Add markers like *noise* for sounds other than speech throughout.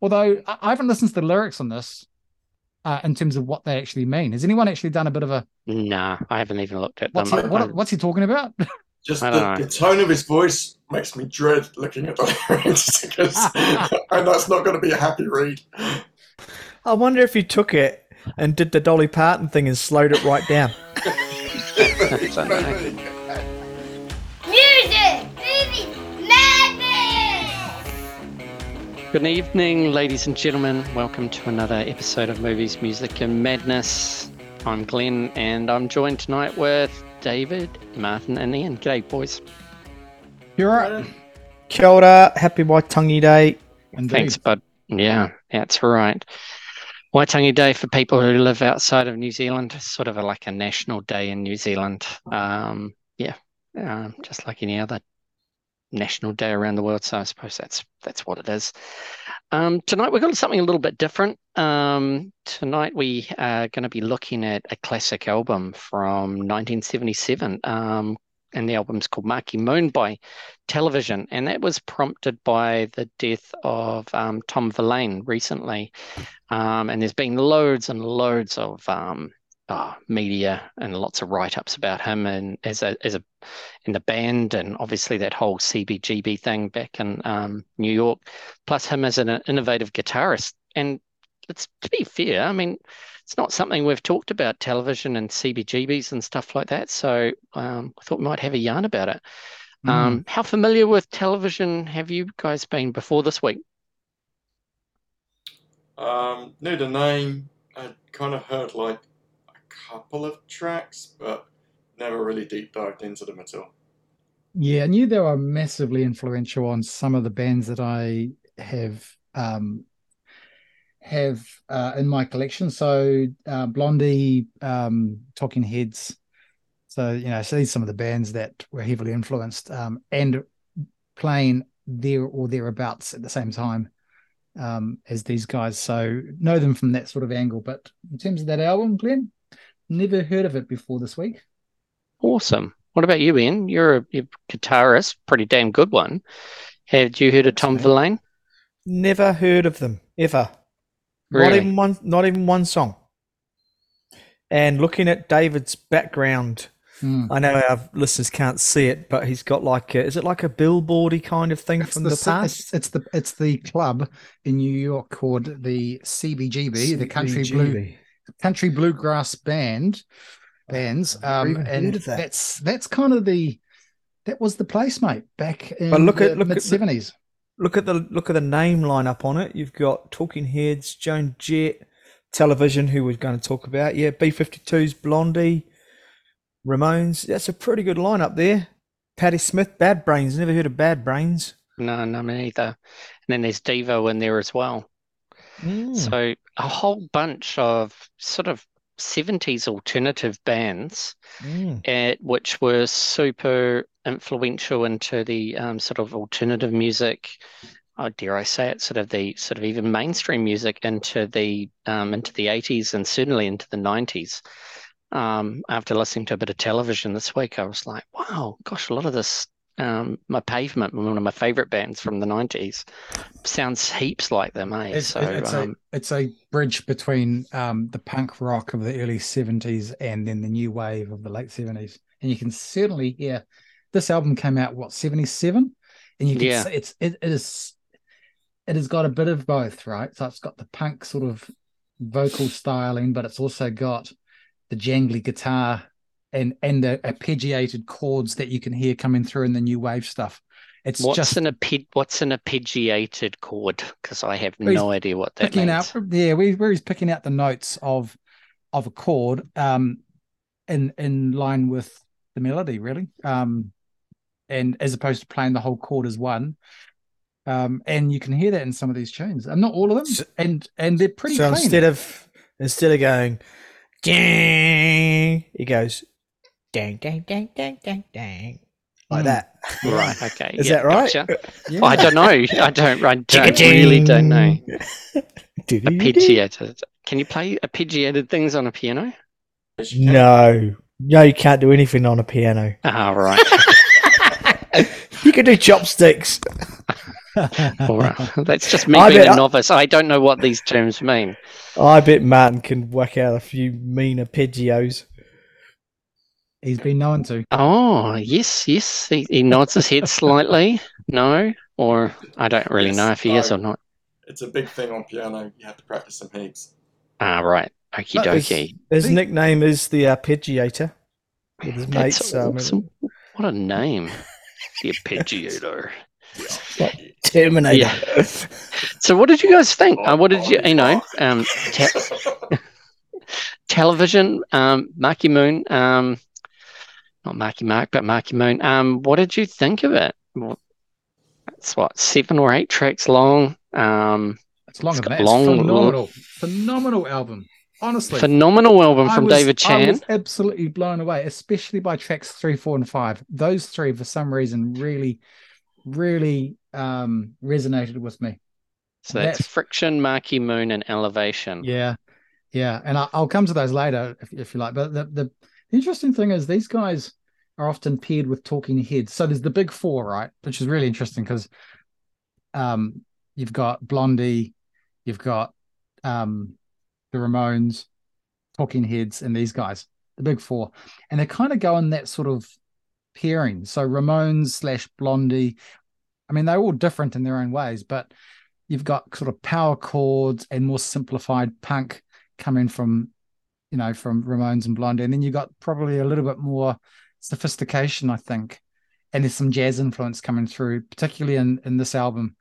Although I, I haven't listened to the lyrics on this uh, in terms of what they actually mean. Has anyone actually done a bit of a Nah, I haven't even looked at what's them. he, what, what's he talking about? *laughs* Just the, the tone of his voice makes me dread looking at the lyrics, *laughs* because, *laughs* and that's not going to be a happy read. I wonder if you took it and did the Dolly Parton thing and slowed it right down. Good evening, ladies and gentlemen. Welcome to another episode of Movies, Music, and Madness. I'm Glenn, and I'm joined tonight with David, Martin, and Ian. G'day, boys. You're right. Kia ora, happy Waitangi Day. Indeed. Thanks, bud. Yeah, that's right. Waitangi Day for people who live outside of New Zealand, sort of a, like a national day in New Zealand. Um, yeah, um, just like any other national day around the world. So I suppose that's that's what it is. Um, tonight we've got something a little bit different. Um, tonight we are going to be looking at a classic album from 1977. Um, and the album's called Marquee Moon by Television, and that was prompted by the death of um, Tom Verlaine recently. Um, and there's been loads and loads of um, uh, media and lots of write-ups about him and as a as a in the band, and obviously that whole CBGB thing back in um, New York, plus him as an innovative guitarist. And it's to be fair, I mean, it's not something we've talked about television and CBGBs and stuff like that. So um, I thought we might have a yarn about it. Mm. Um, how familiar with television have you guys been before this week? Um, knew the name. I kind of heard like a couple of tracks, but never really deep dived into them at all. Yeah, I knew they were massively influential on some of the bands that I have um, have uh, in my collection. So uh, Blondie, um, Talking Heads. So you know, so these some of the bands that were heavily influenced um, and playing there or thereabouts at the same time um, as these guys. So know them from that sort of angle. But in terms of that album, Glenn, never heard of it before this week. Awesome. What about you, Ian? You're a, you're a guitarist, pretty damn good one. Have you heard of Tom mate. Verlaine? Never heard of them ever. Really? Not even one. Not even one song. And looking at David's background, Hmm. I know our listeners can't see it, but he's got like a, is it like a billboardy kind of thing It's from the, the, past? It's, it's the it's the club in New York called the CBGB, the Country Blue CBGB. Country Bluegrass Band bands. Um, and that. that's that's kind of the that was the place, mate, back in But look at- look the- mid seventies. Look at the look at the name lineup on it. You've got Talking Heads, Joan Jett, Television, who we're going to talk about. Yeah, B52's Blondie, Ramones. That's a pretty good lineup there. Patti Smith, Bad Brains. Never heard of Bad Brains. No, no, me neither. And then there's Devo in there as well. Mm. So a whole bunch of sort of 70s alternative bands, Mm. uh, which were super influential into the um, sort of alternative music. Oh, dare I say it? Sort of the sort of even mainstream music into the um, into the 80s and certainly into the 90s. Um, after listening to a bit of television this week, I was like, wow, gosh, a lot of this. Um, my Pavement, one of my favorite bands from the 90s, sounds heaps like them, eh? It's, so, it's um, a it's a bridge between um, the punk rock of the early seventies and then the new wave of the late seventies, and you can certainly hear. This album came out what seventy seven, and you can Yeah. see it's it, it is it has got a bit of both, right? So it's got the punk sort of vocal styling, but it's also got the jangly guitar and and the arpeggiated chords that you can hear coming through in the new wave stuff. It's What's just an arpeg- what's an arpeggiated chord? Because I have no idea what that picking means. out yeah where, where he's picking out the notes of of a chord um in in line with the melody really um and as opposed to playing the whole chord as one um and you can hear that in some of these tunes and not all of them So- and and they're pretty So clean. instead of instead of going, dang, he goes, dang, dang, dang, dang, dang, dang, like Mm. that. Right. *laughs* Okay. Is yeah, that right? gotcha. *laughs* yeah. Oh, I don't know. I don't. I don't really don't know. Arpeggiated. Can you play arpeggiated things on a piano? Yes, you can. No, no, you can't do anything on a piano. Ah, right. *laughs* You can do chopsticks. All right. That's just me I being bet a I- novice. I don't know what these terms mean. I bet Martin can whack out a few mean arpeggios. He's been known to. Oh, yes, yes. He, he nods his head slightly. No, or I don't really Yes, know if he is or not. It's a big thing on piano. You have to practice some heaps. Ah, right. Okie But His, dokie. his nickname is the arpeggiator. With his That's mates, um. What a name. The arpeggiator. *laughs* Terminator. Yeah. So, what did you guys think? Uh, what did you, you know, um, te- *laughs* *laughs* television, um, Marquee Moon, um, not Marky Mark, but Marquee Moon. Um, what did you think of it? Well, It's what seven or eight tracks long. Um, It's longer It's than got that. Long- phenomenal. Phenomenal album. Honestly. phenomenal album from was- David I Chan. was absolutely blown away, especially by tracks three, four, and five. Those three, for some reason, really, really um resonated with me. So that's that's- Friction, Marquee Moon, and Elevation. Yeah, yeah, and I, I'll come to those later if, if you like. But the, the interesting thing is these guys are often paired with Talking Heads. So there's the big four, right? Which is really interesting because um, you've got Blondie, you've got um, the Ramones, Talking Heads, and these guys, the big four, and they kind of go in that sort of pairing. So Ramones slash Blondie. I mean, they're all different in their own ways, but you've got sort of power chords and more simplified punk coming from, you know, from Ramones and Blondie, and then you got probably a little bit more sophistication, I think, and there's some jazz influence coming through, particularly in in this album.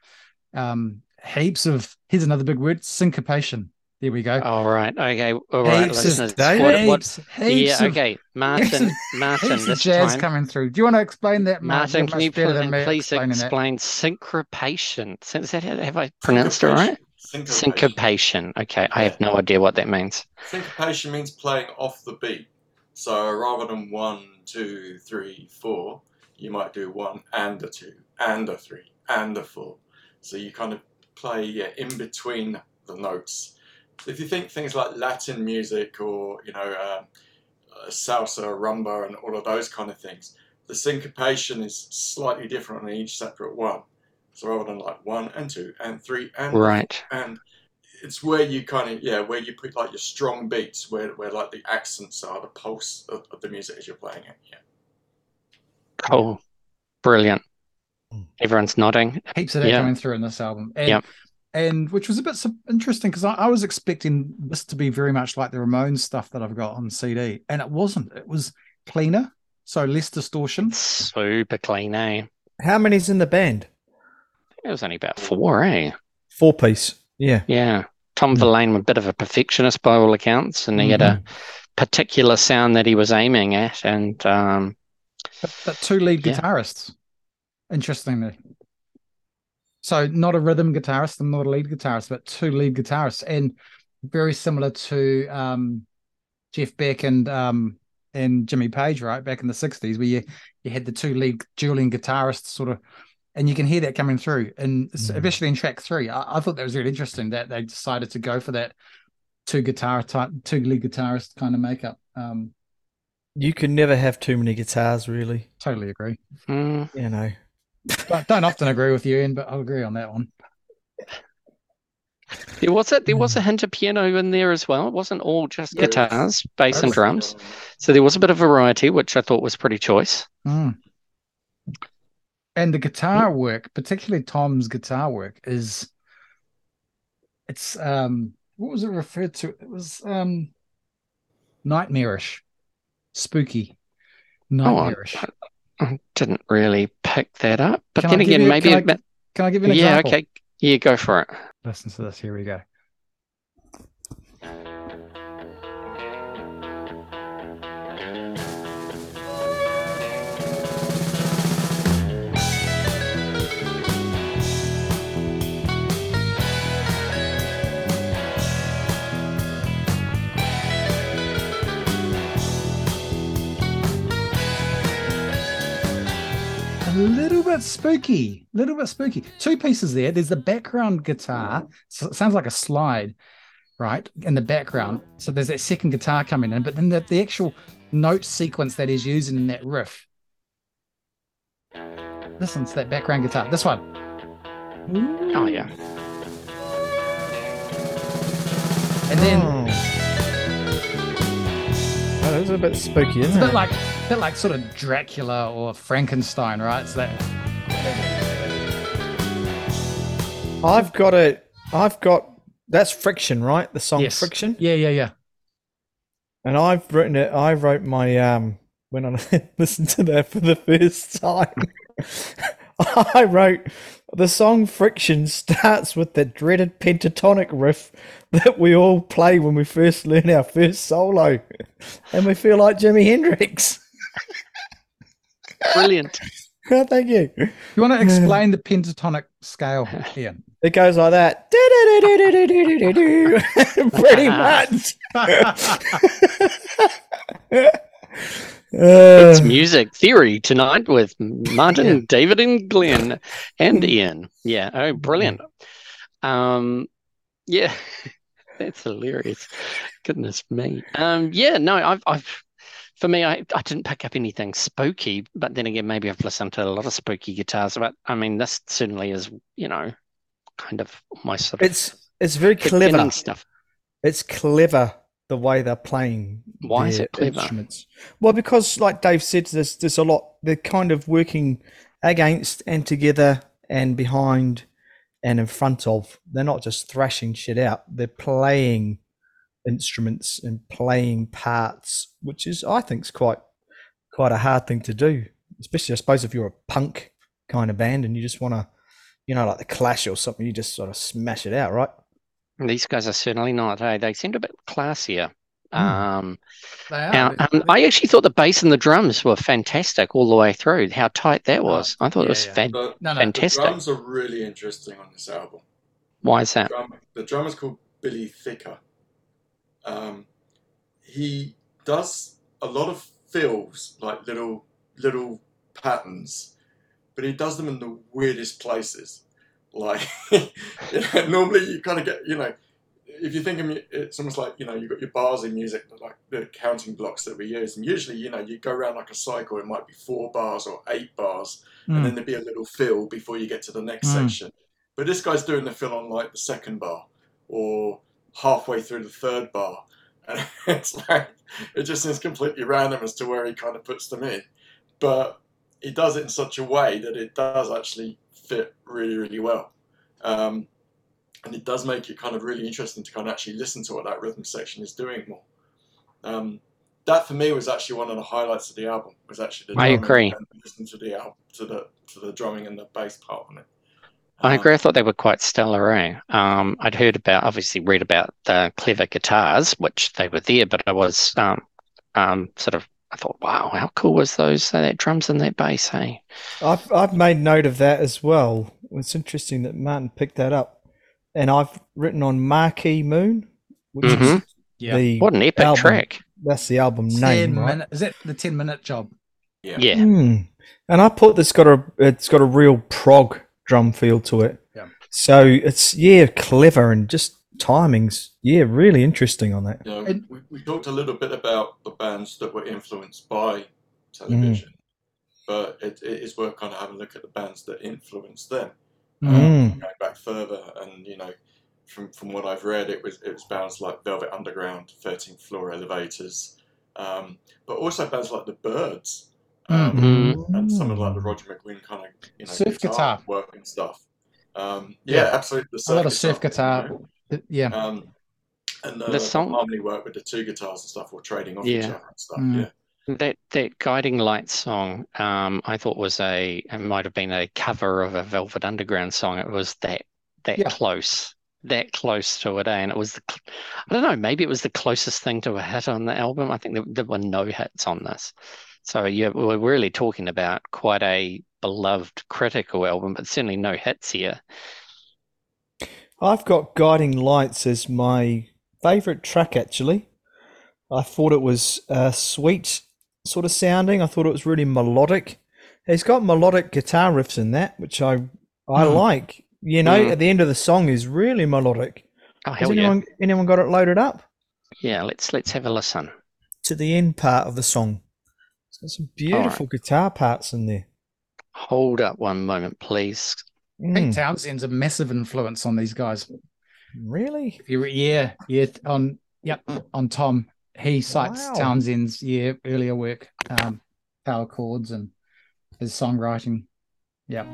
Um, heaps of here's another big word: syncopation. There we go. All right. Okay. All right, Heaps of-? What, what, heaps, yeah. Okay. Martin. Martin. heaps This jazz time. coming through. Do you want to explain that, Martin, You're can you better pl- than me please that. explain syncopation? Is that how, have I pronounced it right? Syncopation. Syncopation. Okay, I have no idea what that means. Syncopation means playing off the beat. So rather than one, two, three, four, you might do one and a two, and a three, and a four. So you kind of play yeah, in between the notes. If you think things like Latin music or you know um, uh, salsa, rumba, and all of those kind of things, the syncopation is slightly different on each separate one. So rather than like one and two and three and Right. and it's where you kind of yeah where you put like your strong beats where, where like the accents are the pulse of, of the music as you're playing it yeah Cool. Brilliant. Hmm. Everyone's nodding. heaps of that Yeah. coming through in this album. And, Yep. and which was a bit interesting because I, I was expecting this to be very much like the Ramones stuff that I've got on CD, and it wasn't. It was cleaner, so less distortion. Super clean, eh? How many's in the band? It was only about four, eh? Four piece. Yeah. Yeah. Tom Hmm. Verlaine was a bit of a perfectionist by all accounts, and he had a particular sound that he was aiming at, and um, But, but two lead Yeah. guitarists, interestingly. So not a rhythm guitarist and not a lead guitarist, but two lead guitarists, and very similar to um, Jeff Beck and um, and Jimmy Page, right back in the '60s, where you you had the two lead dueling guitarists, sort of, and you can hear that coming through, and Mm. especially in track three, I, I thought that was really interesting that they decided to go for that two guitar type, two lead guitarist kind of makeup. Um, You can never have too many guitars, really. totally agree. mm, You know. But don't often agree with you, Ian, but I'll agree on that one. there was a there was Hmm. a hint of piano in there as well. It wasn't all just Yeah. guitars, bass, and drums. So there was a bit of variety, which I thought was pretty choice. Mm. And the guitar work, particularly Tom's guitar work, is it's um what was it referred to? It was um nightmarish, spooky, nightmarish. I didn't really pick that up, but Can then again, you- maybe can I. Can I give you an Yeah, example? okay. Yeah, go for it. Listen to this. Here we go. Bit spooky, a little bit spooky. Two pieces there. There's the background guitar. So it sounds like a slide, right? In the background. So there's that second guitar coming in, but then the, the actual note sequence that is he's using in that riff. Listen to that background guitar. This one. Oh yeah. And then Oh. That was a bit spooky, it's isn't a bit like a bit like sort of Dracula or Frankenstein, right? So that I've got it. I've got that's friction, right? The song yes. friction. Yeah, yeah, yeah. And I've written it. I wrote my um when I *laughs* listened to that for the first time. *laughs* I wrote the song "Friction" starts with the dreaded pentatonic riff that we all play when we first learn our first solo, and we feel like Jimi Hendrix. Brilliant. *laughs* *laughs* Thank you. You want to *sighs* explain the pentatonic scale, Ian? *laughs* It goes like that. *laughs* Pretty much. It's music theory tonight with Martin, David, and Glenn, and Ian. Yeah. Oh, brilliant. Um, yeah, that's hilarious. Goodness me. Um, yeah. No, I've, I've, for me, I, I didn't pick up anything spooky, but then again, maybe I've listened to a lot of spooky guitars. But I mean, this certainly is, you know, kind of my sort of it's it's very clever. stuff. It's clever the way they're playing. Why is it clever? Instruments. Well, because like Dave said, there's there's a lot. They're kind of working against and together and behind and in front of. They're not just thrashing shit out. They're playing instruments and playing parts, which is I think is quite quite a hard thing to do. Especially, I suppose, if you're a punk kind of band and you just want to, you know, like the Clash or something, you just sort of smash it out, right? These guys are certainly not. Hey, they seemed a bit classier. Hmm. Um, They are. Now, um, I actually thought the bass and the drums were fantastic all the way through. How tight that was! I thought yeah, it was yeah. fan- no, no. fantastic. the drums are really interesting on this album. Why is that? The, drum, the drummer's called Billy Ficca. Um, he does a lot of fills, like little little patterns, but he does them in the weirdest places. Like *laughs* you know, normally you kind of get you know, if you think of it's almost like you know you've got your bars in music, like the counting blocks that we use, and usually you know you go around like a cycle. It might be four bars or eight bars, and then there'd be a little fill before you get to the next Mm. section. But this guy's doing the fill on like the second bar or halfway through the third bar. And *laughs* it's like, it just seems completely random as to where he kind of puts them in. But he does it in such a way that it does actually fit really, really well. Um, and it does make it kind of really interesting to kind of actually listen to what that rhythm section is doing more. Um, that for me was actually one of the highlights of the album. Was actually the I agree. and listening to the album, to the to the drumming and the bass part on it. I Um, agree. I thought they were quite stellar. Eh? Um, I'd heard about, obviously, read about the clever guitars, which they were there, but I was um, um, sort of, I thought, wow, how cool was those uh, that drums and that bass? Hey, I've I've made note of that as well. It's interesting that Martin picked that up, and I've written on Marquee Moon, which is Mhm. Yeah. the what an epic album. track! That's the album ten name, right? Is it the ten minute job? yeah. Yeah, Hmm. And I put this got a it's got a real prog drum feel to it. Yeah. So it's yeah clever and just timings yeah really interesting on that. You know, And- we, we talked a little bit about the bands that were influenced by television, but it, it is worth kind of having a look at the bands that influenced them. Mm. Um, Mm. going back further, and you know, from from what I've read, it was it was bands like Velvet Underground, Thirteenth Floor Elevators, um, but also bands like the Byrds, um, Mm. and some of like the Roger McGuinn kind of you know Surf guitar. work and stuff. Um, yeah, Yeah. absolutely. The A lot of surf guitar. you know. Yeah. Um, and uh, The song- harmony work with the two guitars and stuff, or trading off each Yeah. other and stuff. Mm. Yeah, that that guiding light song, um, I thought was a it might have been a cover of a Velvet Underground song. It was that that Yeah. close, that close to it, eh? and it was the I don't know, maybe it was the closest thing to a hit on the album. I think there, there were no hits on this, so yeah, we're really talking about quite a beloved critical album, but certainly no hits here. I've got Guiding Lights as my favorite track actually. I thought it was uh, sweet sort of sounding. I thought it was really melodic. It's got melodic guitar riffs in that, which I I Hmm. like. You know, Mm. at the end of the song is really melodic. Oh Has hell yeah, anyone anyone got it loaded up yeah. Let's let's have a listen. to the end part of the song? It's got some beautiful guitar parts in there. Hold up one moment, please. Pete Mm, Townshend's a massive influence on these guys. really? If you re- yeah, yeah, on yep, on Tom. He cites Wow. Townshend's yeah earlier work, um, power chords and his songwriting. Yeah.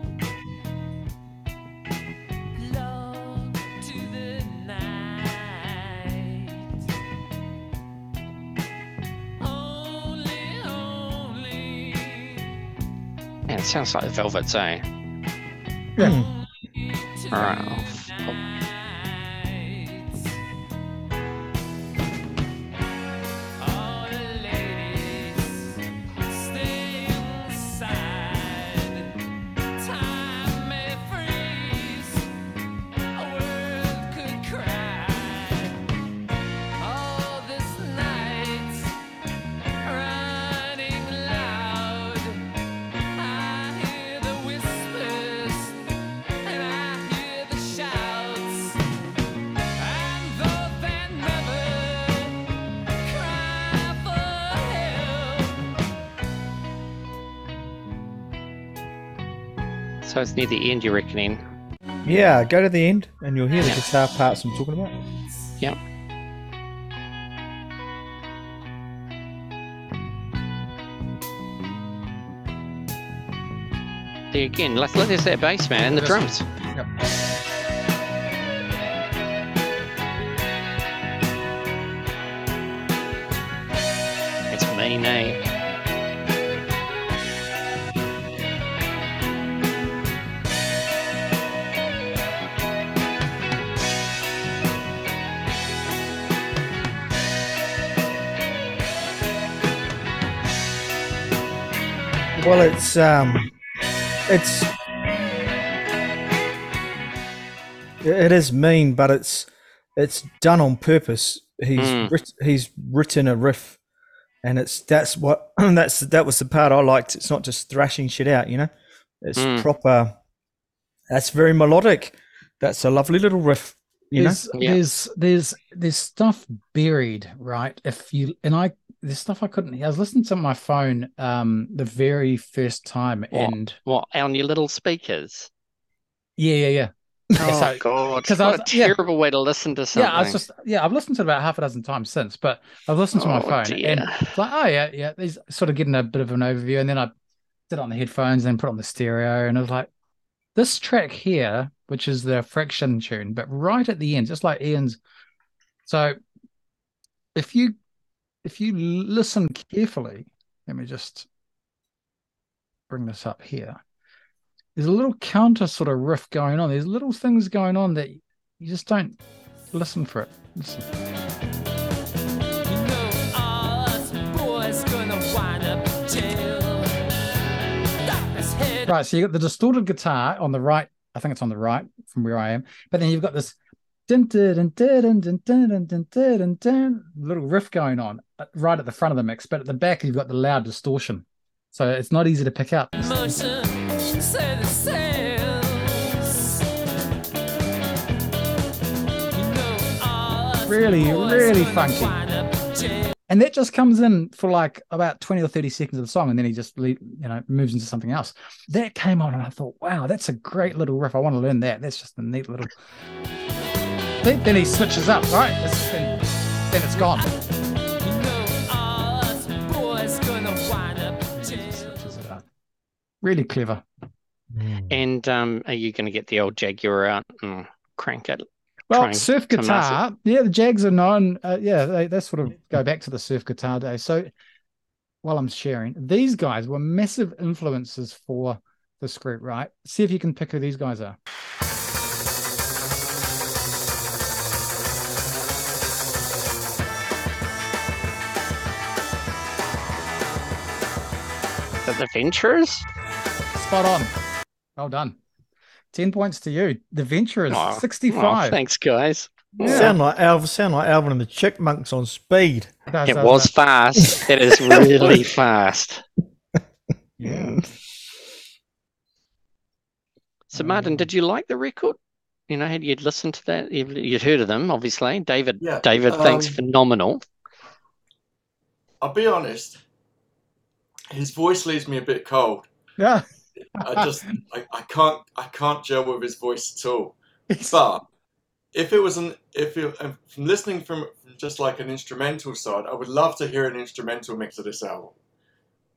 Sounds like the Velvets, eh? Yeah. Mm, All right. So it's near the end, you're reckoning? Yeah, go to the end and you'll hear the Yeah. guitar parts I'm talking about. Yep. There again, let's let there's that bass man and the drums. Yep. It's mean, eh? Well, it's um, it's it is mean, but it's it's done on purpose. He's Mm. writ- he's written a riff, and it's that's what *clears throat* that's that was the part I liked. It's not just thrashing shit out, you know. It's Mm. proper. That's very melodic. That's a lovely little riff, you know. Yeah. there's there's there's stuff buried right if you and i there's stuff i couldn't hear. i was listening to my phone um the very first time What? and What on your little speakers? yeah yeah yeah Oh So- God! 'cause I was- a yeah. terrible way to listen to something. yeah i was just yeah i've listened to it about half a dozen times since but i've listened to my Oh, phone dear. and it's like oh yeah yeah these sort of getting a bit of an overview and then i did it on the headphones and then put on the stereo and it was like this track here which is the friction tune but right at the end just like ian's so if you if you listen carefully let me just bring this up here there's a little counter sort of riff going on there's little things going on that you just don't listen for it listen. Right, so you got the distorted guitar on the right. I think it's on the right from where I am. But then you've got this dun, dun, dun, little riff going on right at the front of the mix, but at the back you've got the loud distortion. So it's not easy to pick up. Really, really funky. And that just comes in for like about 20 or 30 seconds of the song, and then he just you know moves into something else. That came on, and I thought, wow, that's a great little riff. I want to learn that. That's just a neat little. Then, then he switches up, right? It's- then, then it's gone. You know us boys gonna wind up in jail. Switches it up. Really clever. And um, are you going to get the old Jaguar out and crank it? Well, surf guitar, yeah, the Jags are known. Uh, yeah, they, they sort of go back to the surf guitar days. So, while I'm sharing, these guys were massive influences for this group, right? See if you can pick who these guys are. The Adventurers? Spot on. Well done. 10 points to you. The Venturers, Oh, 65. Oh, thanks, guys. Yeah. Sound like Alvin, sound like Alvin and the Chipmunks on speed. Does, It was does. fast. It is *laughs* really fast. Yeah. So, Martin, did you like the record? You know, had you listened to that? You'd you'd heard of them, obviously. David, Yeah, David thinks um, phenomenal. I'll be honest. His voice leaves me a bit cold. Yeah. I just I, I can't I can't gel with his voice at all. But if it was an if it, um, from listening from, just like an instrumental side, I would love to hear an instrumental mix of this album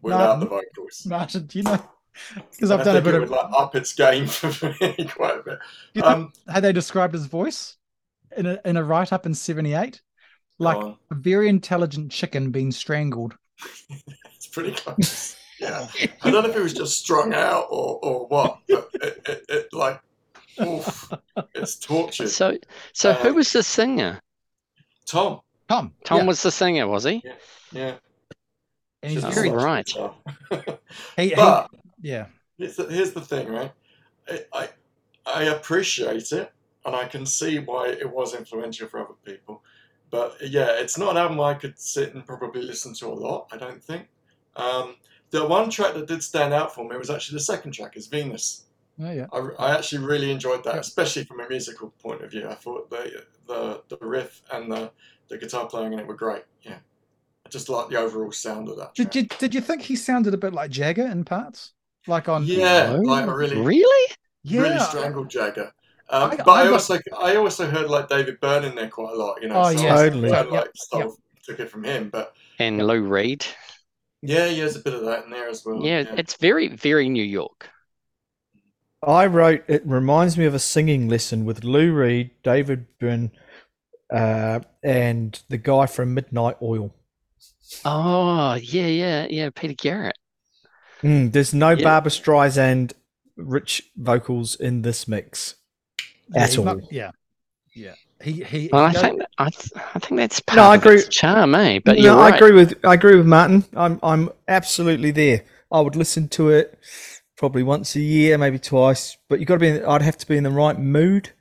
without the vocals. Martin, do you know? Because I've done a bit it of. would like up its game *laughs* for me quite a bit. You think Um, how they described his voice in a in a write up in '78, like a very intelligent chicken being strangled. *laughs* it's pretty close. Yeah, I don't know if it was just strung out or, or what, but it, it, it like, oof, it's tortured. So, so who Uh, was the singer? Tom, Tom, Tom yeah, was the singer, was he? yeah, and he's very right. he, *laughs* he, *laughs* but yeah. here's the, here's the thing, right? I, I I appreciate it, and I can see why it was influential for other people. But yeah, it's not an album I could sit and probably listen to a lot. I don't think. Um, the one track that did stand out for me was actually the second track, is Venus. Oh yeah. I, I actually really enjoyed that, Yeah. especially from a musical point of view. I thought the the, the riff and the, the guitar playing in it were great. Yeah, I just like the overall sound of that. Did you did you think he sounded a bit like Jagger in parts? Like on Yeah, like a really Really? yeah. really strangled Jagger. Um, I- but I I, got- also I also heard like David Byrne in there quite a lot. You know, Oh, so yes. I, Totally. I, Yep, like stole, yep. took it from him. But And Lou Reed. yeah, yeah, there's a bit of that in there as well. Yeah, it's very, very New York. I wrote it reminds me of a singing lesson with Lou Reed, David Byrne, uh, and the guy from Midnight Oil. Oh, yeah, yeah, yeah. Peter Garrett. Mm, there's no Yeah. Barbra Streisand rich vocals in this mix Yeah, at he's all. not- yeah. Yeah. He he Well, I he think I, th- I think that's part No, I of its agree. charm, eh? But no, you're I agree with I agree with Martin. I'm I'm absolutely there. I would listen to it probably once a year, maybe twice. But you've got to be. In, I'd have to be in the right mood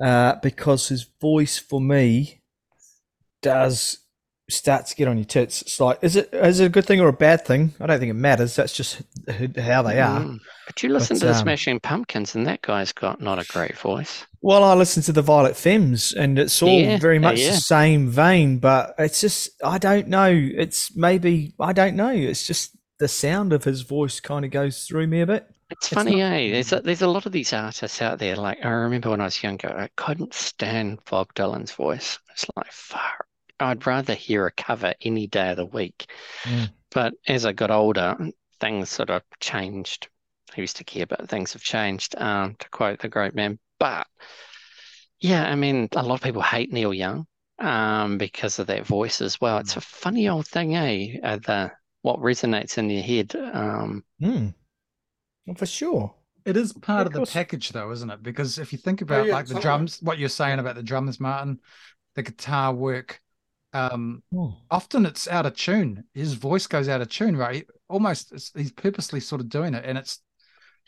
uh, because his voice for me does start to get on your tits. It's like, is it is it a good thing or a bad thing? I don't think it matters. That's just how they are. Mm. But you listen But, to the um, Smashing Pumpkins, and that guy's got not a great voice. Well, I listen to the Violent Femmes, and it's all Yeah, very much yeah. the same vein, but it's just I don't know. It's maybe I don't know. It's just the sound of his voice kind of goes through me a bit. It's It's funny, not- eh? There's a, there's a lot of these artists out there. Like I remember when I was younger, I couldn't stand Bob Dylan's voice. It's like far. I'd rather hear a cover any day of the week. Mm. But as I got older, things sort of changed. I used to care, but things have changed. Um, to quote the great man. But yeah, I mean, a lot of people hate Neil Young, um, because of that voice as well. It's a funny old thing, eh? Uh, the what resonates in your head. Um, Hmm. Well, for sure. It is part of of the package, though, isn't it? Because if you think about yeah, like the totally. drums, what you're saying about the drums, Martin, the guitar work, um, Hmm. often it's out of tune. His voice goes out of tune, right? Almost, he's purposely sort of doing it, and it's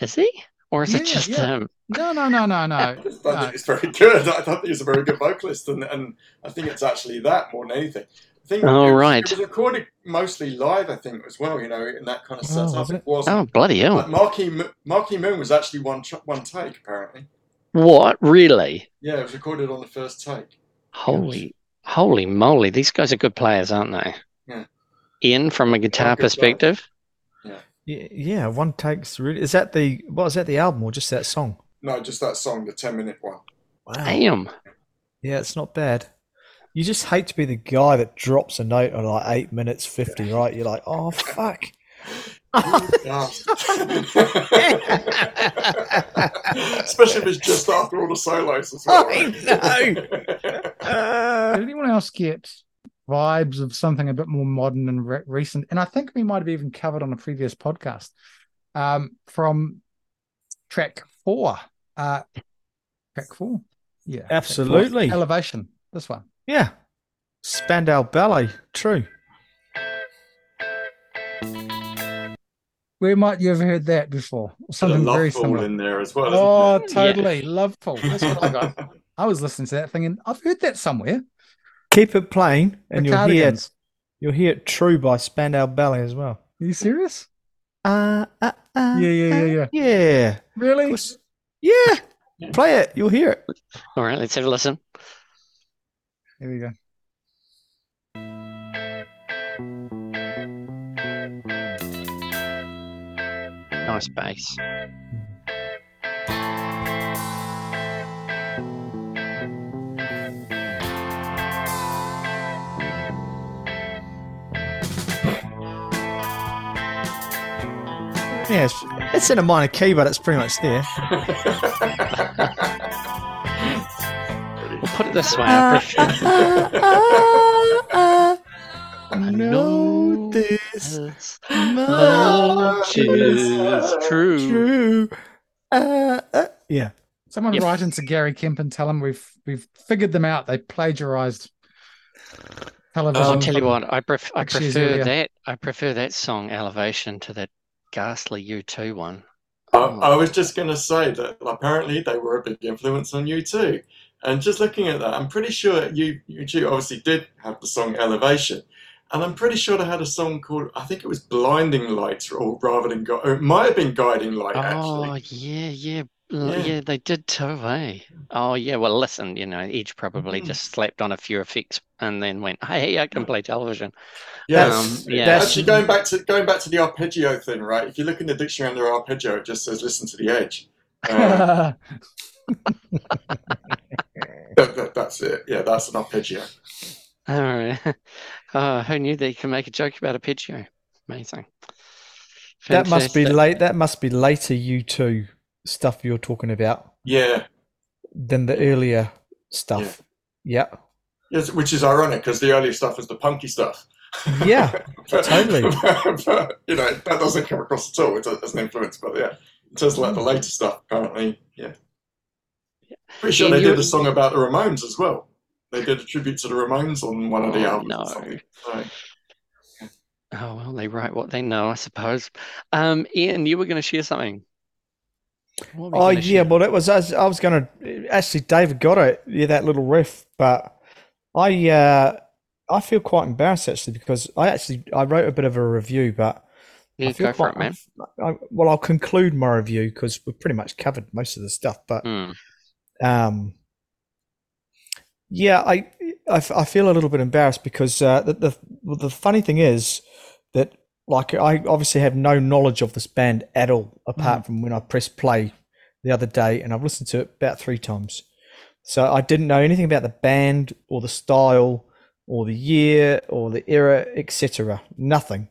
is he? Or is Yeah, it just yeah. him? no, no, no, no, no. *laughs* I don't no. think it's very good. I don't think he's a very good vocalist, and, and I think it's actually that more than anything. I think Oh, it, was- right. it was recorded mostly live, I think, as well. You know, in that kind of Oh, setup. was it it? wasn't. Oh, bloody hell. Like Marky Marquee Moon was actually one one take apparently. What? Really? Yeah, it was recorded on the first take. Holy, holy moly. These guys are good players, aren't they? Yeah. Ian, from a guitar good guys. perspective, Yeah, yeah, one takes really. Is that the what is that the album or just that song? No, just that song, the ten minute one. Wow. damn. Yeah, it's not bad. You just hate to be the guy that drops a note on like eight minutes fifty, right? You're like, oh fuck. Especially if it's just after all the solos as well. *laughs* I know. *laughs* Did anyone else get vibes of something a bit more modern and re- recent? And I think we might have even covered on a previous podcast um, from track four. Uh, track four, yeah, track four. Absolutely. Elevation. This one. Yeah. Spandau Ballet, true. Where might you have heard that before? Something Love very similar. in there as well. Oh, isn't totally. Lovefool. That's what I got. *laughs* I was listening to that thing and I've heard that somewhere. Keep it playing, and The you'll hear Cardigans. you'll hear it true by Spandau Ballet as well. Are you serious? Uh, uh, uh, Yeah, yeah, yeah, yeah. yeah. Really? course. Yeah. Play it. You'll hear it. All right, let's have a listen. Here we go. Nice bass. Yeah, it's, it's in a minor key, but it's pretty much there. We'll put it this way. I prefer I know this this much much is true. true. Uh, uh, yeah. Someone Yep. write into Gary Kemp and tell him we've we've figured them out. They plagiarized television. I'll tell you what, I, pref- I prefer earlier. that. I prefer that song Elevation to that ghastly U2 one. I, I was just going to say that apparently they were a big influence on U2. And just looking at that, I'm pretty sure you U2 obviously did have the song Elevation, and I'm pretty sure they had a song called I think it was Blinding Lights, or rather than Gu- it might have been Guiding Light Oh, actually. yeah, yeah. Yeah. Yeah, they did too, eh? Oh, yeah. Well, listen, you know, Edge probably Mhm. just slapped on a few effects and then went, "Hey, I can play television." Yes. Um, yeah. That's- Actually, going back to going back to the arpeggio thing, right? If you look in the dictionary under arpeggio, it just says "listen to the edge." Uh, *laughs* *laughs* that, that- that's it. Yeah, that's an arpeggio. All right. *laughs* Oh, who knew they could make a joke about a arpeggio? Amazing. That must be late. That must be later U2 stuff you're talking about Yeah, than the earlier stuff. Yeah. yes, which is ironic because the earlier stuff is the punky stuff. Yeah. *laughs* But- Totally. *laughs* but, you know, that doesn't come across at all as, as an influence. But yeah, in terms of like the later stuff, apparently, yeah. Pretty sure Yeah, they did a song about the Ramones as well. They did a tribute to the Ramones on one of the Oh, albums. no. Or something. So, Oh, well, they write what they know, I suppose. Um, Ian, you were going to share something. What were you Oh yeah, share? well that was I was, was gonna actually David got it, yeah, that little riff, but I uh I feel quite embarrassed actually because I actually I wrote a bit of a review, but Yeah, I feel go for quite, it, man. I, well, I'll conclude my review because we've pretty much covered most of the stuff, but Hmm. um, yeah, I, I f- I feel a little bit embarrassed because uh, the, the the funny thing is that like I obviously have no knowledge of this band at all apart from when I pressed play the other day and I've listened to it about three times. So I didn't know anything about the band or the style or the year or the era, etc. Nothing.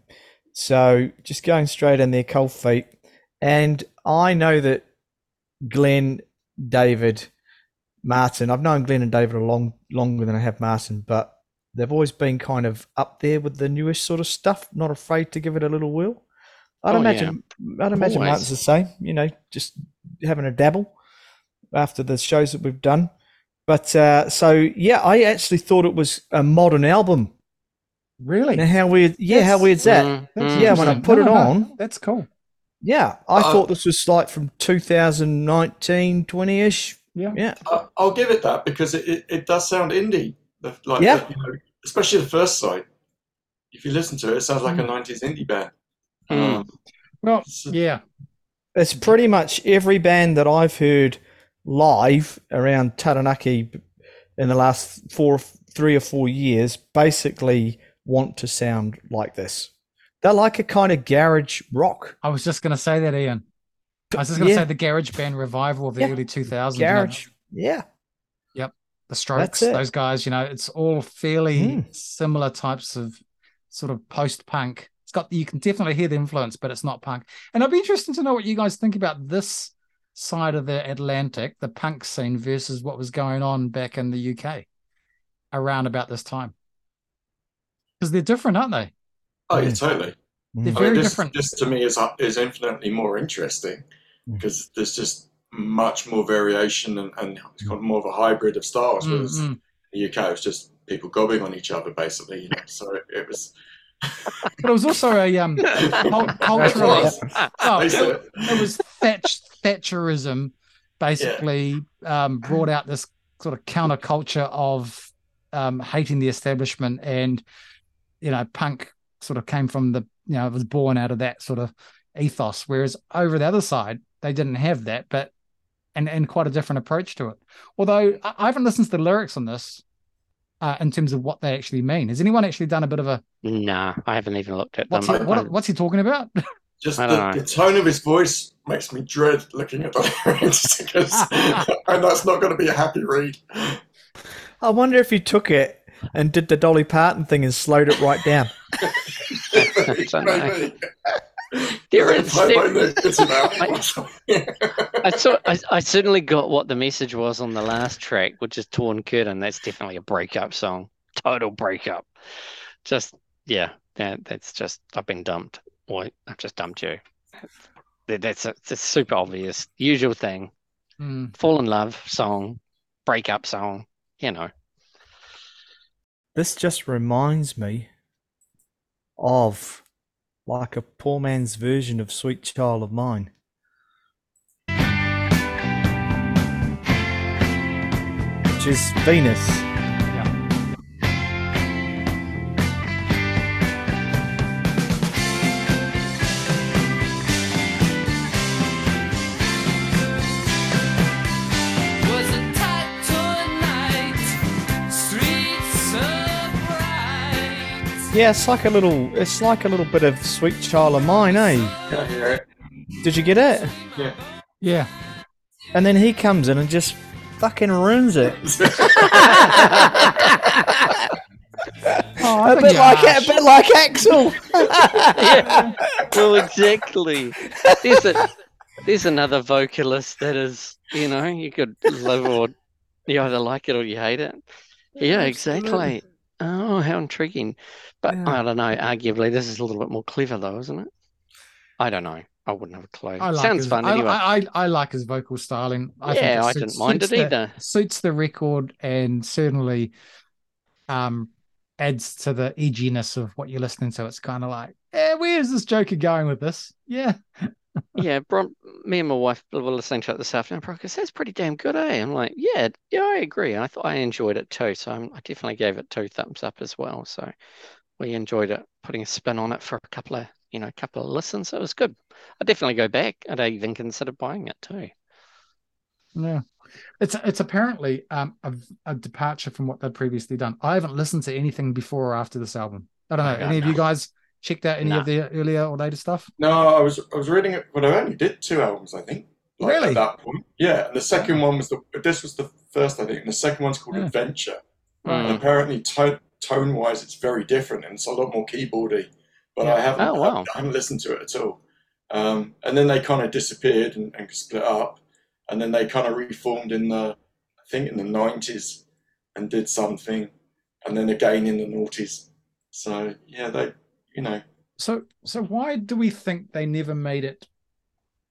So just going straight in there, cold feet. And I know that Glenn, David, Martin. I've known Glenn and David a long longer than I have Martin, but they've always been kind of up there with the newest sort of stuff. Not afraid to give it a little whirl. I'd Oh, yeah. imagine. I'd imagine Always. Martin's the same. You know, just having a dabble after the shows that we've done. But uh, so yeah, I actually thought it was a modern album. Really? Now how weird? Yeah, how Yes. weird's that? Mm, mm. Yeah, when I put No, it no, no, on- that's cool. Yeah, I Uh, thought this was like from 2019, 20 ish. Yeah. Yeah. I- I'll give it that because it, it, it does sound indie. The- Like, Yeah. the- you know, especially the first side. If you listen to it, it sounds like a Mm. 90s indie band. Mm. Um, Well, so- yeah. It's pretty much every band that I've heard live around Taranaki in the last four, three or four years basically want to sound like this. They're like a kind of garage rock. I was just going to say that, Ian. I was just going to Yeah. say the garage band revival of the Yeah. early 2000s. you know, Garage. Yeah. Yep. The Strokes, those guys, you know, it's all fairly Mm. similar types of sort of post punk. It's got, you can definitely hear the influence, but it's not punk. And I'd be interested to know what you guys think about this side of the Atlantic, the punk scene versus what was going on back in the UK around about this time. Because they're different, aren't they? oh, yeah, totally. They're Mm. I mean, very this, different. this to me is uh, is infinitely more interesting Mm. because there's just much more variation and, and it's got more of a hybrid of styles. Whereas mm. the UK was just people gobbing on each other, basically. You know, so it, it was. *laughs* But it was also a um, *laughs* cul- culturally, *laughs* well, Basically, it, it was Thatch, Thatcherism basically um, brought out this sort of counterculture of um, hating the establishment and you know punk sort of came from the you know it was born out of that sort of ethos whereas over the other side they didn't have that but and and quite a different approach to it although i I haven't listened to the lyrics on this uh, in terms of what they actually mean has anyone actually done a bit of a Nah, I haven't even looked at what's them. he, what, what's he talking about *laughs* Just the, the tone of his voice makes me dread looking at the lyrics *laughs* because, *laughs* and that's not going to be a happy read. I wonder if he took it and did the Dolly Parton thing and slowed it right down. Don't know. Maybe. There Like, is- play my there- notes about it. I saw. I, I certainly got what the message was on the last track, which is "Torn Curtain." That's definitely a breakup song. Total breakup. Just yeah, that that's just I've been dumped. Or I've just dumped you. That- That's a, it's a super obvious, usual thing. Mm. Fall in love song, breakup song. You know. This just reminds me of like a poor man's version of Sweet Child of Mine. Which is Venus. Yeah, it's like a little it's like a little bit of Sweet Child of Mine, eh? I hear it. Did you get it? Yeah. Yeah. And then he comes in and just fucking ruins it. *laughs* Oh, I A think bit you're like harsh. a bit like Axl. *laughs* yeah. Well, exactly. There's a there's another vocalist that is, you know, you could live or you either like it or you hate it. Yeah, exactly. Oh, how intriguing. But Yeah. I don't know. Arguably, this is a little bit more clever, though, isn't it? I don't know. I wouldn't have a clue. I like Sounds his, fun I, anyway. I, I, I like his vocal styling. I think yeah, I suits- didn't mind it the- either. suits the record and certainly um adds to the edginess of what you're listening to. It's kind of like, eh, where's this Joker going with this? Yeah. *laughs* Yeah, Bron, me and my wife were listening to it this afternoon. Bron goes, "That's pretty damn good, eh?" I'm like, "Yeah, yeah, I agree." I thought I enjoyed it too, so I'm, I definitely gave it two thumbs up as well. So we enjoyed it, putting a spin on it for a couple of, you know, a couple of listens. It was good. I'd definitely go back. I'd even consider buying it too. Yeah. It's it's apparently um a, a departure from what they'd previously done. I haven't listened to anything before or after this album. I don't know. Okay. Any of you guys checked out any No. of their earlier or later stuff? No, I was I was reading it, but I only did two albums, I think. Like, Really? At that point, yeah. And the second one was the this was the first, I think. And the second one's called Yeah. Adventure. Right. And apparently, tone tone wise, it's very different and it's a lot more keyboardy. But I haven't Oh, wow. I haven't listened to it at all. Um, and then they kind of disappeared and, and split up, and then they kind of reformed in the I think in the nineties and did something, and then again in the noughties. So yeah, they you know So so why do we think they never made it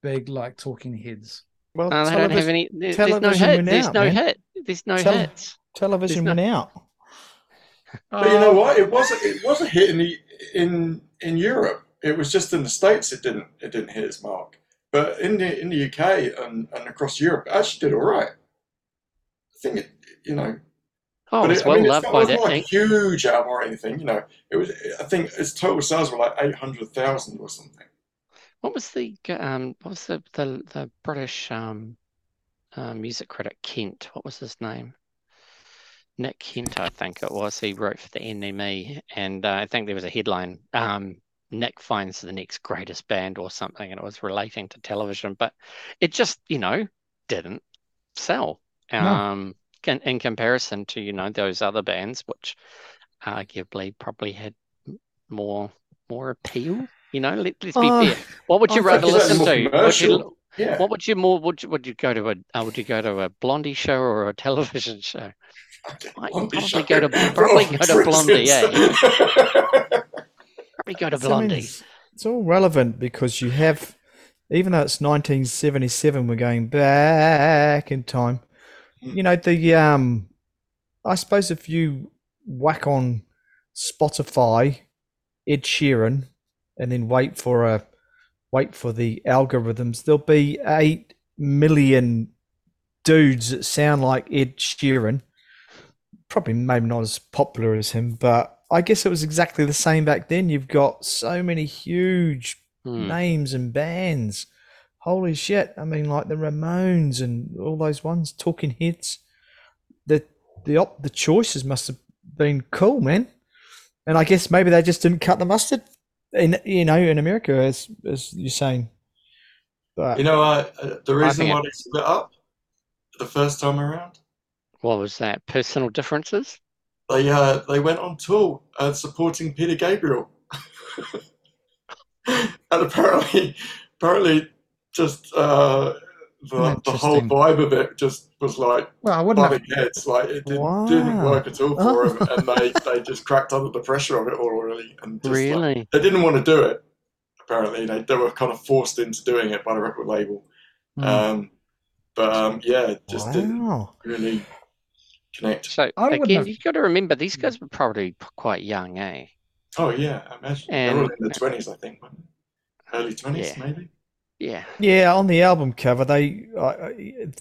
big like Talking Heads? Well, Uh, they don't have television, any. there- There's no television hit. went There's no man. hit. There's no Tele- hits. television there's went out. But you know what? It was it was a hit in the in in Europe. It was just in the states it didn't it didn't hit its mark. But in the in the UK and, and across Europe, it actually did all right. I think it you know. Oh, but it's it, I well mean, it's loved not, by it's that. like a huge album or anything. You know, it was. I think its total sales were like eight hundred thousand or something. What was the um? What was the the the British um, uh, music critic Kent? What was his name? Nick Kent, I think it was. He wrote for the NME, and uh, I think there was a headline. Um, Nick finds the next greatest band or something, and it was relating to television, but it just you know didn't sell. No. Um, in, in comparison to you know those other bands, which arguably probably had more more appeal. You know, let, let's be Oh, fair. What would you think rather listen to? Would you. Yeah, what would you more? Would you, would you go to a? Uh, would you go to a Blondie show or a television *laughs* show? Might probably show. go to- probably Oh, go to Blondie, eh? *laughs* Probably go to So, I mean, Blondie. it's, it's all relevant because you have, even though it's 1977, we're going back in time. Hmm. You know, the, um, I suppose if you whack on Spotify, Ed Sheeran, and then wait for a, wait for the algorithms, there'll be 8 million dudes that sound like Ed Sheeran. Probably maybe not as popular as him, but I guess it was exactly the same back then. You've got so many huge Hmm. names and bands. Holy shit. I mean like the Ramones and all those ones, Talking Heads. The the op- the choices must have been cool, man. And I guess maybe they just didn't cut the mustard. in you know in America, as as you're saying. But You know, uh, the reason why it- they split up the first time around, What was that? Personal differences? they uh, they went on tour uh, supporting Peter Gabriel, *laughs* and apparently, apparently, just uh, the the whole vibe of it just was like Well, I wouldn't have. butting heads. Like it didn't, didn't work at all for them, *laughs* and they, they just cracked under the pressure of it all really, and just, like, Really? they didn't want to do it. Apparently, they they were kind of forced into doing it by the record label. Mm. Um, but um, yeah, it just didn't wow. really connect. So I wouldn't again, have- you've got to remember these guys were probably quite young, eh? Oh yeah, I imagine they were And- in their twenties, I think, weren't they? early twenties, Yeah. maybe. Yeah. Yeah, on the album cover, they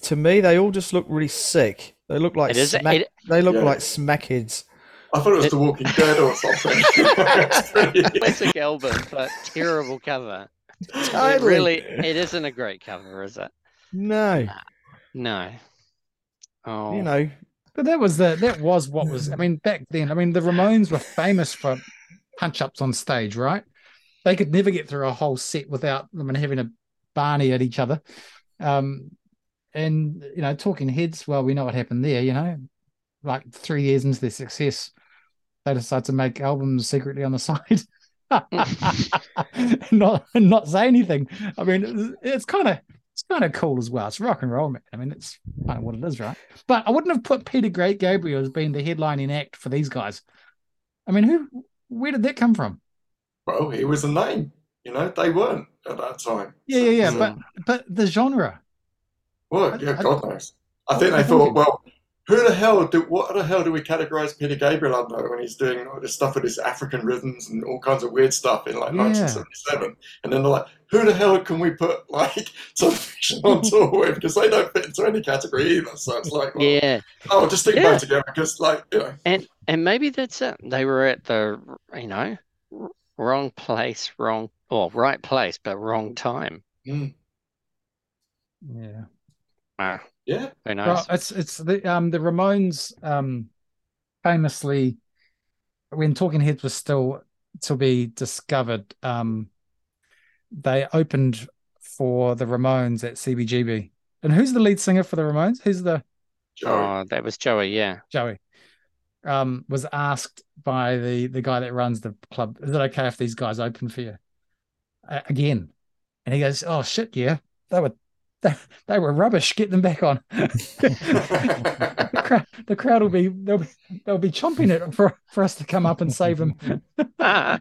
to me they all just look really sick. They look like It is- smack, it- they look Yeah. like smackheads. I thought it was It- The Walking Dead or something. It's *laughs* pretty- *laughs* Classic album, but terrible cover. It Totally. really, it isn't a great cover, is it? No, No. Oh, you know, But that was the that was what was. I mean, back then, I mean, the Ramones were famous for punch ups on stage, right? They could never get through a whole set without them and having a Barney at each other. Um, and you know, Talking Heads. Well, we know what happened there. You know, like three years into their success, they decide to make albums secretly on the *laughs* side. *laughs* *laughs* not not say anything. I mean, it's kind of it's kind of cool as well. It's rock and roll, man. I mean, it's kind of what it is, right? But I wouldn't have put Peter Great Gabriel as being the headlining act for these guys. I mean, who? Where did that come from? well, he was a name. You know, they weren't at that time. Yeah, yeah, yeah. So- But but the genre. Well, yeah, I- God knows. I think I they thought, well, who the hell do what the hell do we categorize Peter Gabriel under when he's doing all this stuff with his African rhythms and all kinds of weird stuff in like Yeah. 1977? And then they're like, who the hell can we put like some fiction on *laughs* tour with? Because they don't fit into any category either. So it's like, well, yeah. oh, just stick them Yeah. both together because, like, you know, And and maybe that's it. They were at the you know wrong place, wrong or right place, but wrong time. mm, Yeah. Ah, yeah, who knows? Well, it's it's the um the Ramones um famously when Talking Heads was still to be discovered, um they opened for the Ramones at CBGB. And who's the lead singer for the Ramones? Who's the Joey. oh, that was Joey. Yeah. Joey? Um, was asked by the the guy that runs the club, is it okay if these guys open for you uh, again? And he goes, "Oh shit, yeah, they were they, *laughs* they were rubbish. Get them back on." *laughs* the, crowd, the crowd will be they'll be they'll be chomping it for for us to come up and save them. *laughs*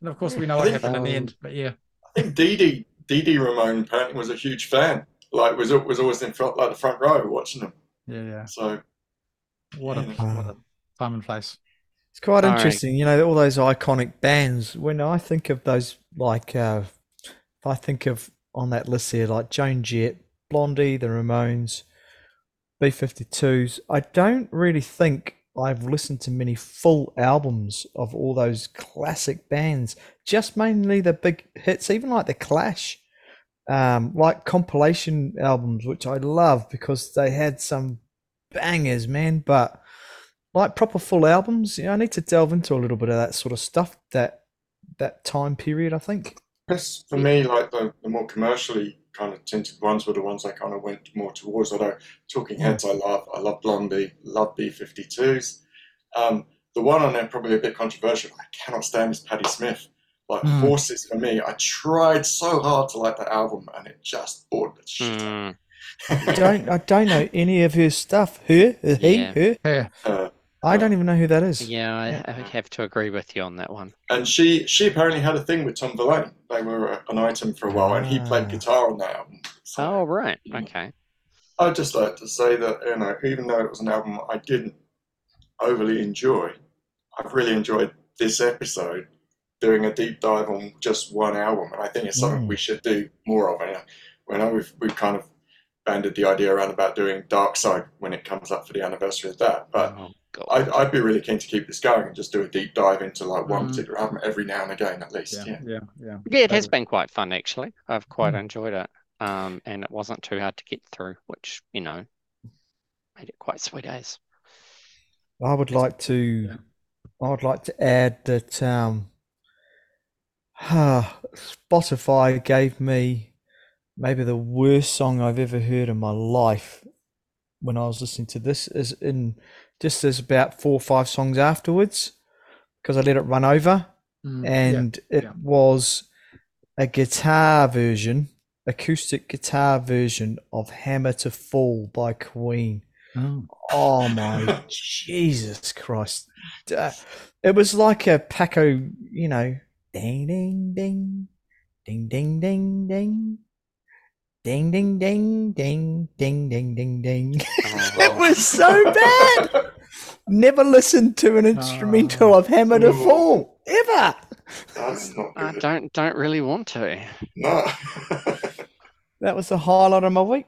And of course, we know what happened in the end. But yeah, I think Dee Dee, Ramone Dee apparently was a huge fan. Like, was was always in front, like the front row watching them. yeah, yeah. So, What a Yeah. what a time and place. it's quite All right. interesting. You know, all those iconic bands. When I think of those, like, uh, if I think of on that list here, like Joan Jett, Blondie, the Ramones, B52s, I don't really think I've listened to many full albums of all those classic bands. Just mainly the big hits, even like the Clash, um, like compilation albums, which I love because they had some bangers, man. But like proper full albums, yeah, I need to delve into a little bit of that sort of stuff. That that time period, I think. Yes, for me, like the, the more commercially kind of tinted ones were the ones I kind of went more towards. Although Talking Heads, I love. I love Blondie, love B52s. Um, the one on there probably a bit controversial. I cannot stand is Patti Smith. Like Hmm. Horses for me, I tried so hard to like that album and it just bored the shit. mm, I don't I don't know any of her stuff. Her, he, Yeah. her. Yeah, Uh, I don't even know who that is. yeah, I, I have to agree with you on that one. and she she apparently had a thing with Tom Verlaine. They were an item for a while, and he played Ah. guitar on that album. So Oh, right. Okay. I'd just like to say that you know, even though it was an album I didn't overly enjoy, I've really enjoyed this episode doing a deep dive on just one album, and I think it's something Mm. we should do more of. And I know we've we've kind of banded the idea around about doing Dark Side when it comes up for the anniversary of that, but oh, God. I'd, I'd be really keen to keep this going and just do a deep dive into like one Mm. particular album every now and again at least. yeah, Yeah. yeah, yeah. Yeah, it has been quite fun actually. I've quite Mm. enjoyed it. Um, and it wasn't too hard to get through, which, you know, made it quite sweet as. I would like to. I would like to add that um, *sighs* Spotify gave me maybe the worst song I've ever heard in my life when I was listening to this is in just as about four or five songs afterwards because I let it run over Mm, yeah. and it yeah. was a guitar version, acoustic guitar version of Hammer to Fall by Queen. Oh. Oh my *laughs* Jesus Christ. Uh, It was like a Paco, you know, ding ding ding ding ding ding ding ding ding ding ding ding ding ding ding. Oh, *laughs* it Oh, was so bad. Never listened to an instrumental oh. of Hammer to Fall ever. That's not I don't don't really want to. No. *laughs* That was the highlight of my week.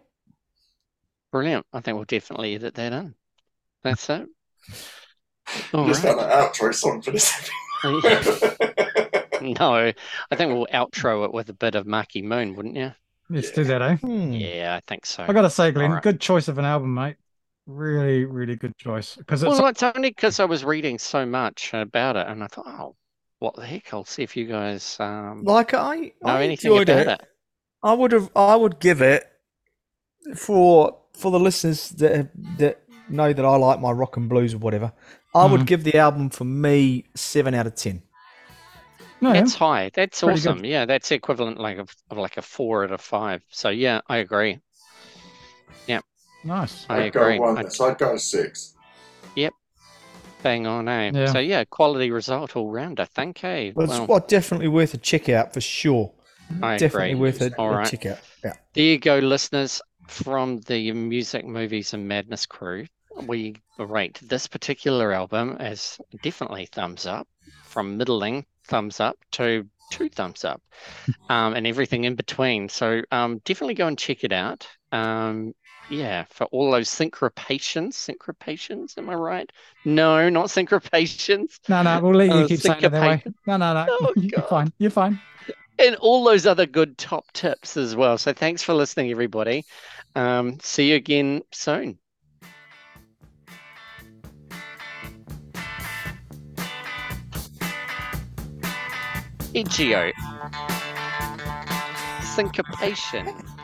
Brilliant. I think we'll definitely edit that in. That's it. All Just right. an outro song for this. *laughs* No, I think we'll outro it with a bit of Marquee Moon, wouldn't you? Let's do that, eh? Hmm. Yeah, I think so. I gotta say, Glenn, Alright. good choice of an album, mate. Really, really good choice. Because it's Well, it's only because I was reading so much about it, and I thought, oh, what the heck? I'll see if you guys um, Like I, know I anything about it. it. I would have. I would give it for for the listeners that that know that I like my rock and blues or whatever. I would Mhm. give the album for me seven out of ten. No, yeah. That's high. That's Pretty good. awesome. Yeah, that's equivalent like of, of like a four out of five. So yeah, I agree. Yeah. Nice. I I'd agree. go one. I- So I'd go six. Yep. bang on, eh? Yeah. So yeah, quality result all round. I think, eh? But it's Well, well, definitely worth a check out for sure. I definitely agree. worth a, All a right. check out. Yeah. There you go, listeners. From the Music, Movies, and Madness crew, we rate this particular album as definitely thumbs up, from middling thumbs up to two thumbs up, *laughs* um, and everything in between. So um, definitely go and check it out. Um, yeah, for all those syncopations, syncopations, am I right? No, not syncopations. No, no, we'll let you Oh, keep saying it that way. No, no, no. Oh, *laughs* You're fine. You're fine. and all those other good top tips as well. So thanks for listening, everybody. Um, see you again soon. Arpeggio. *laughs* Syncopation.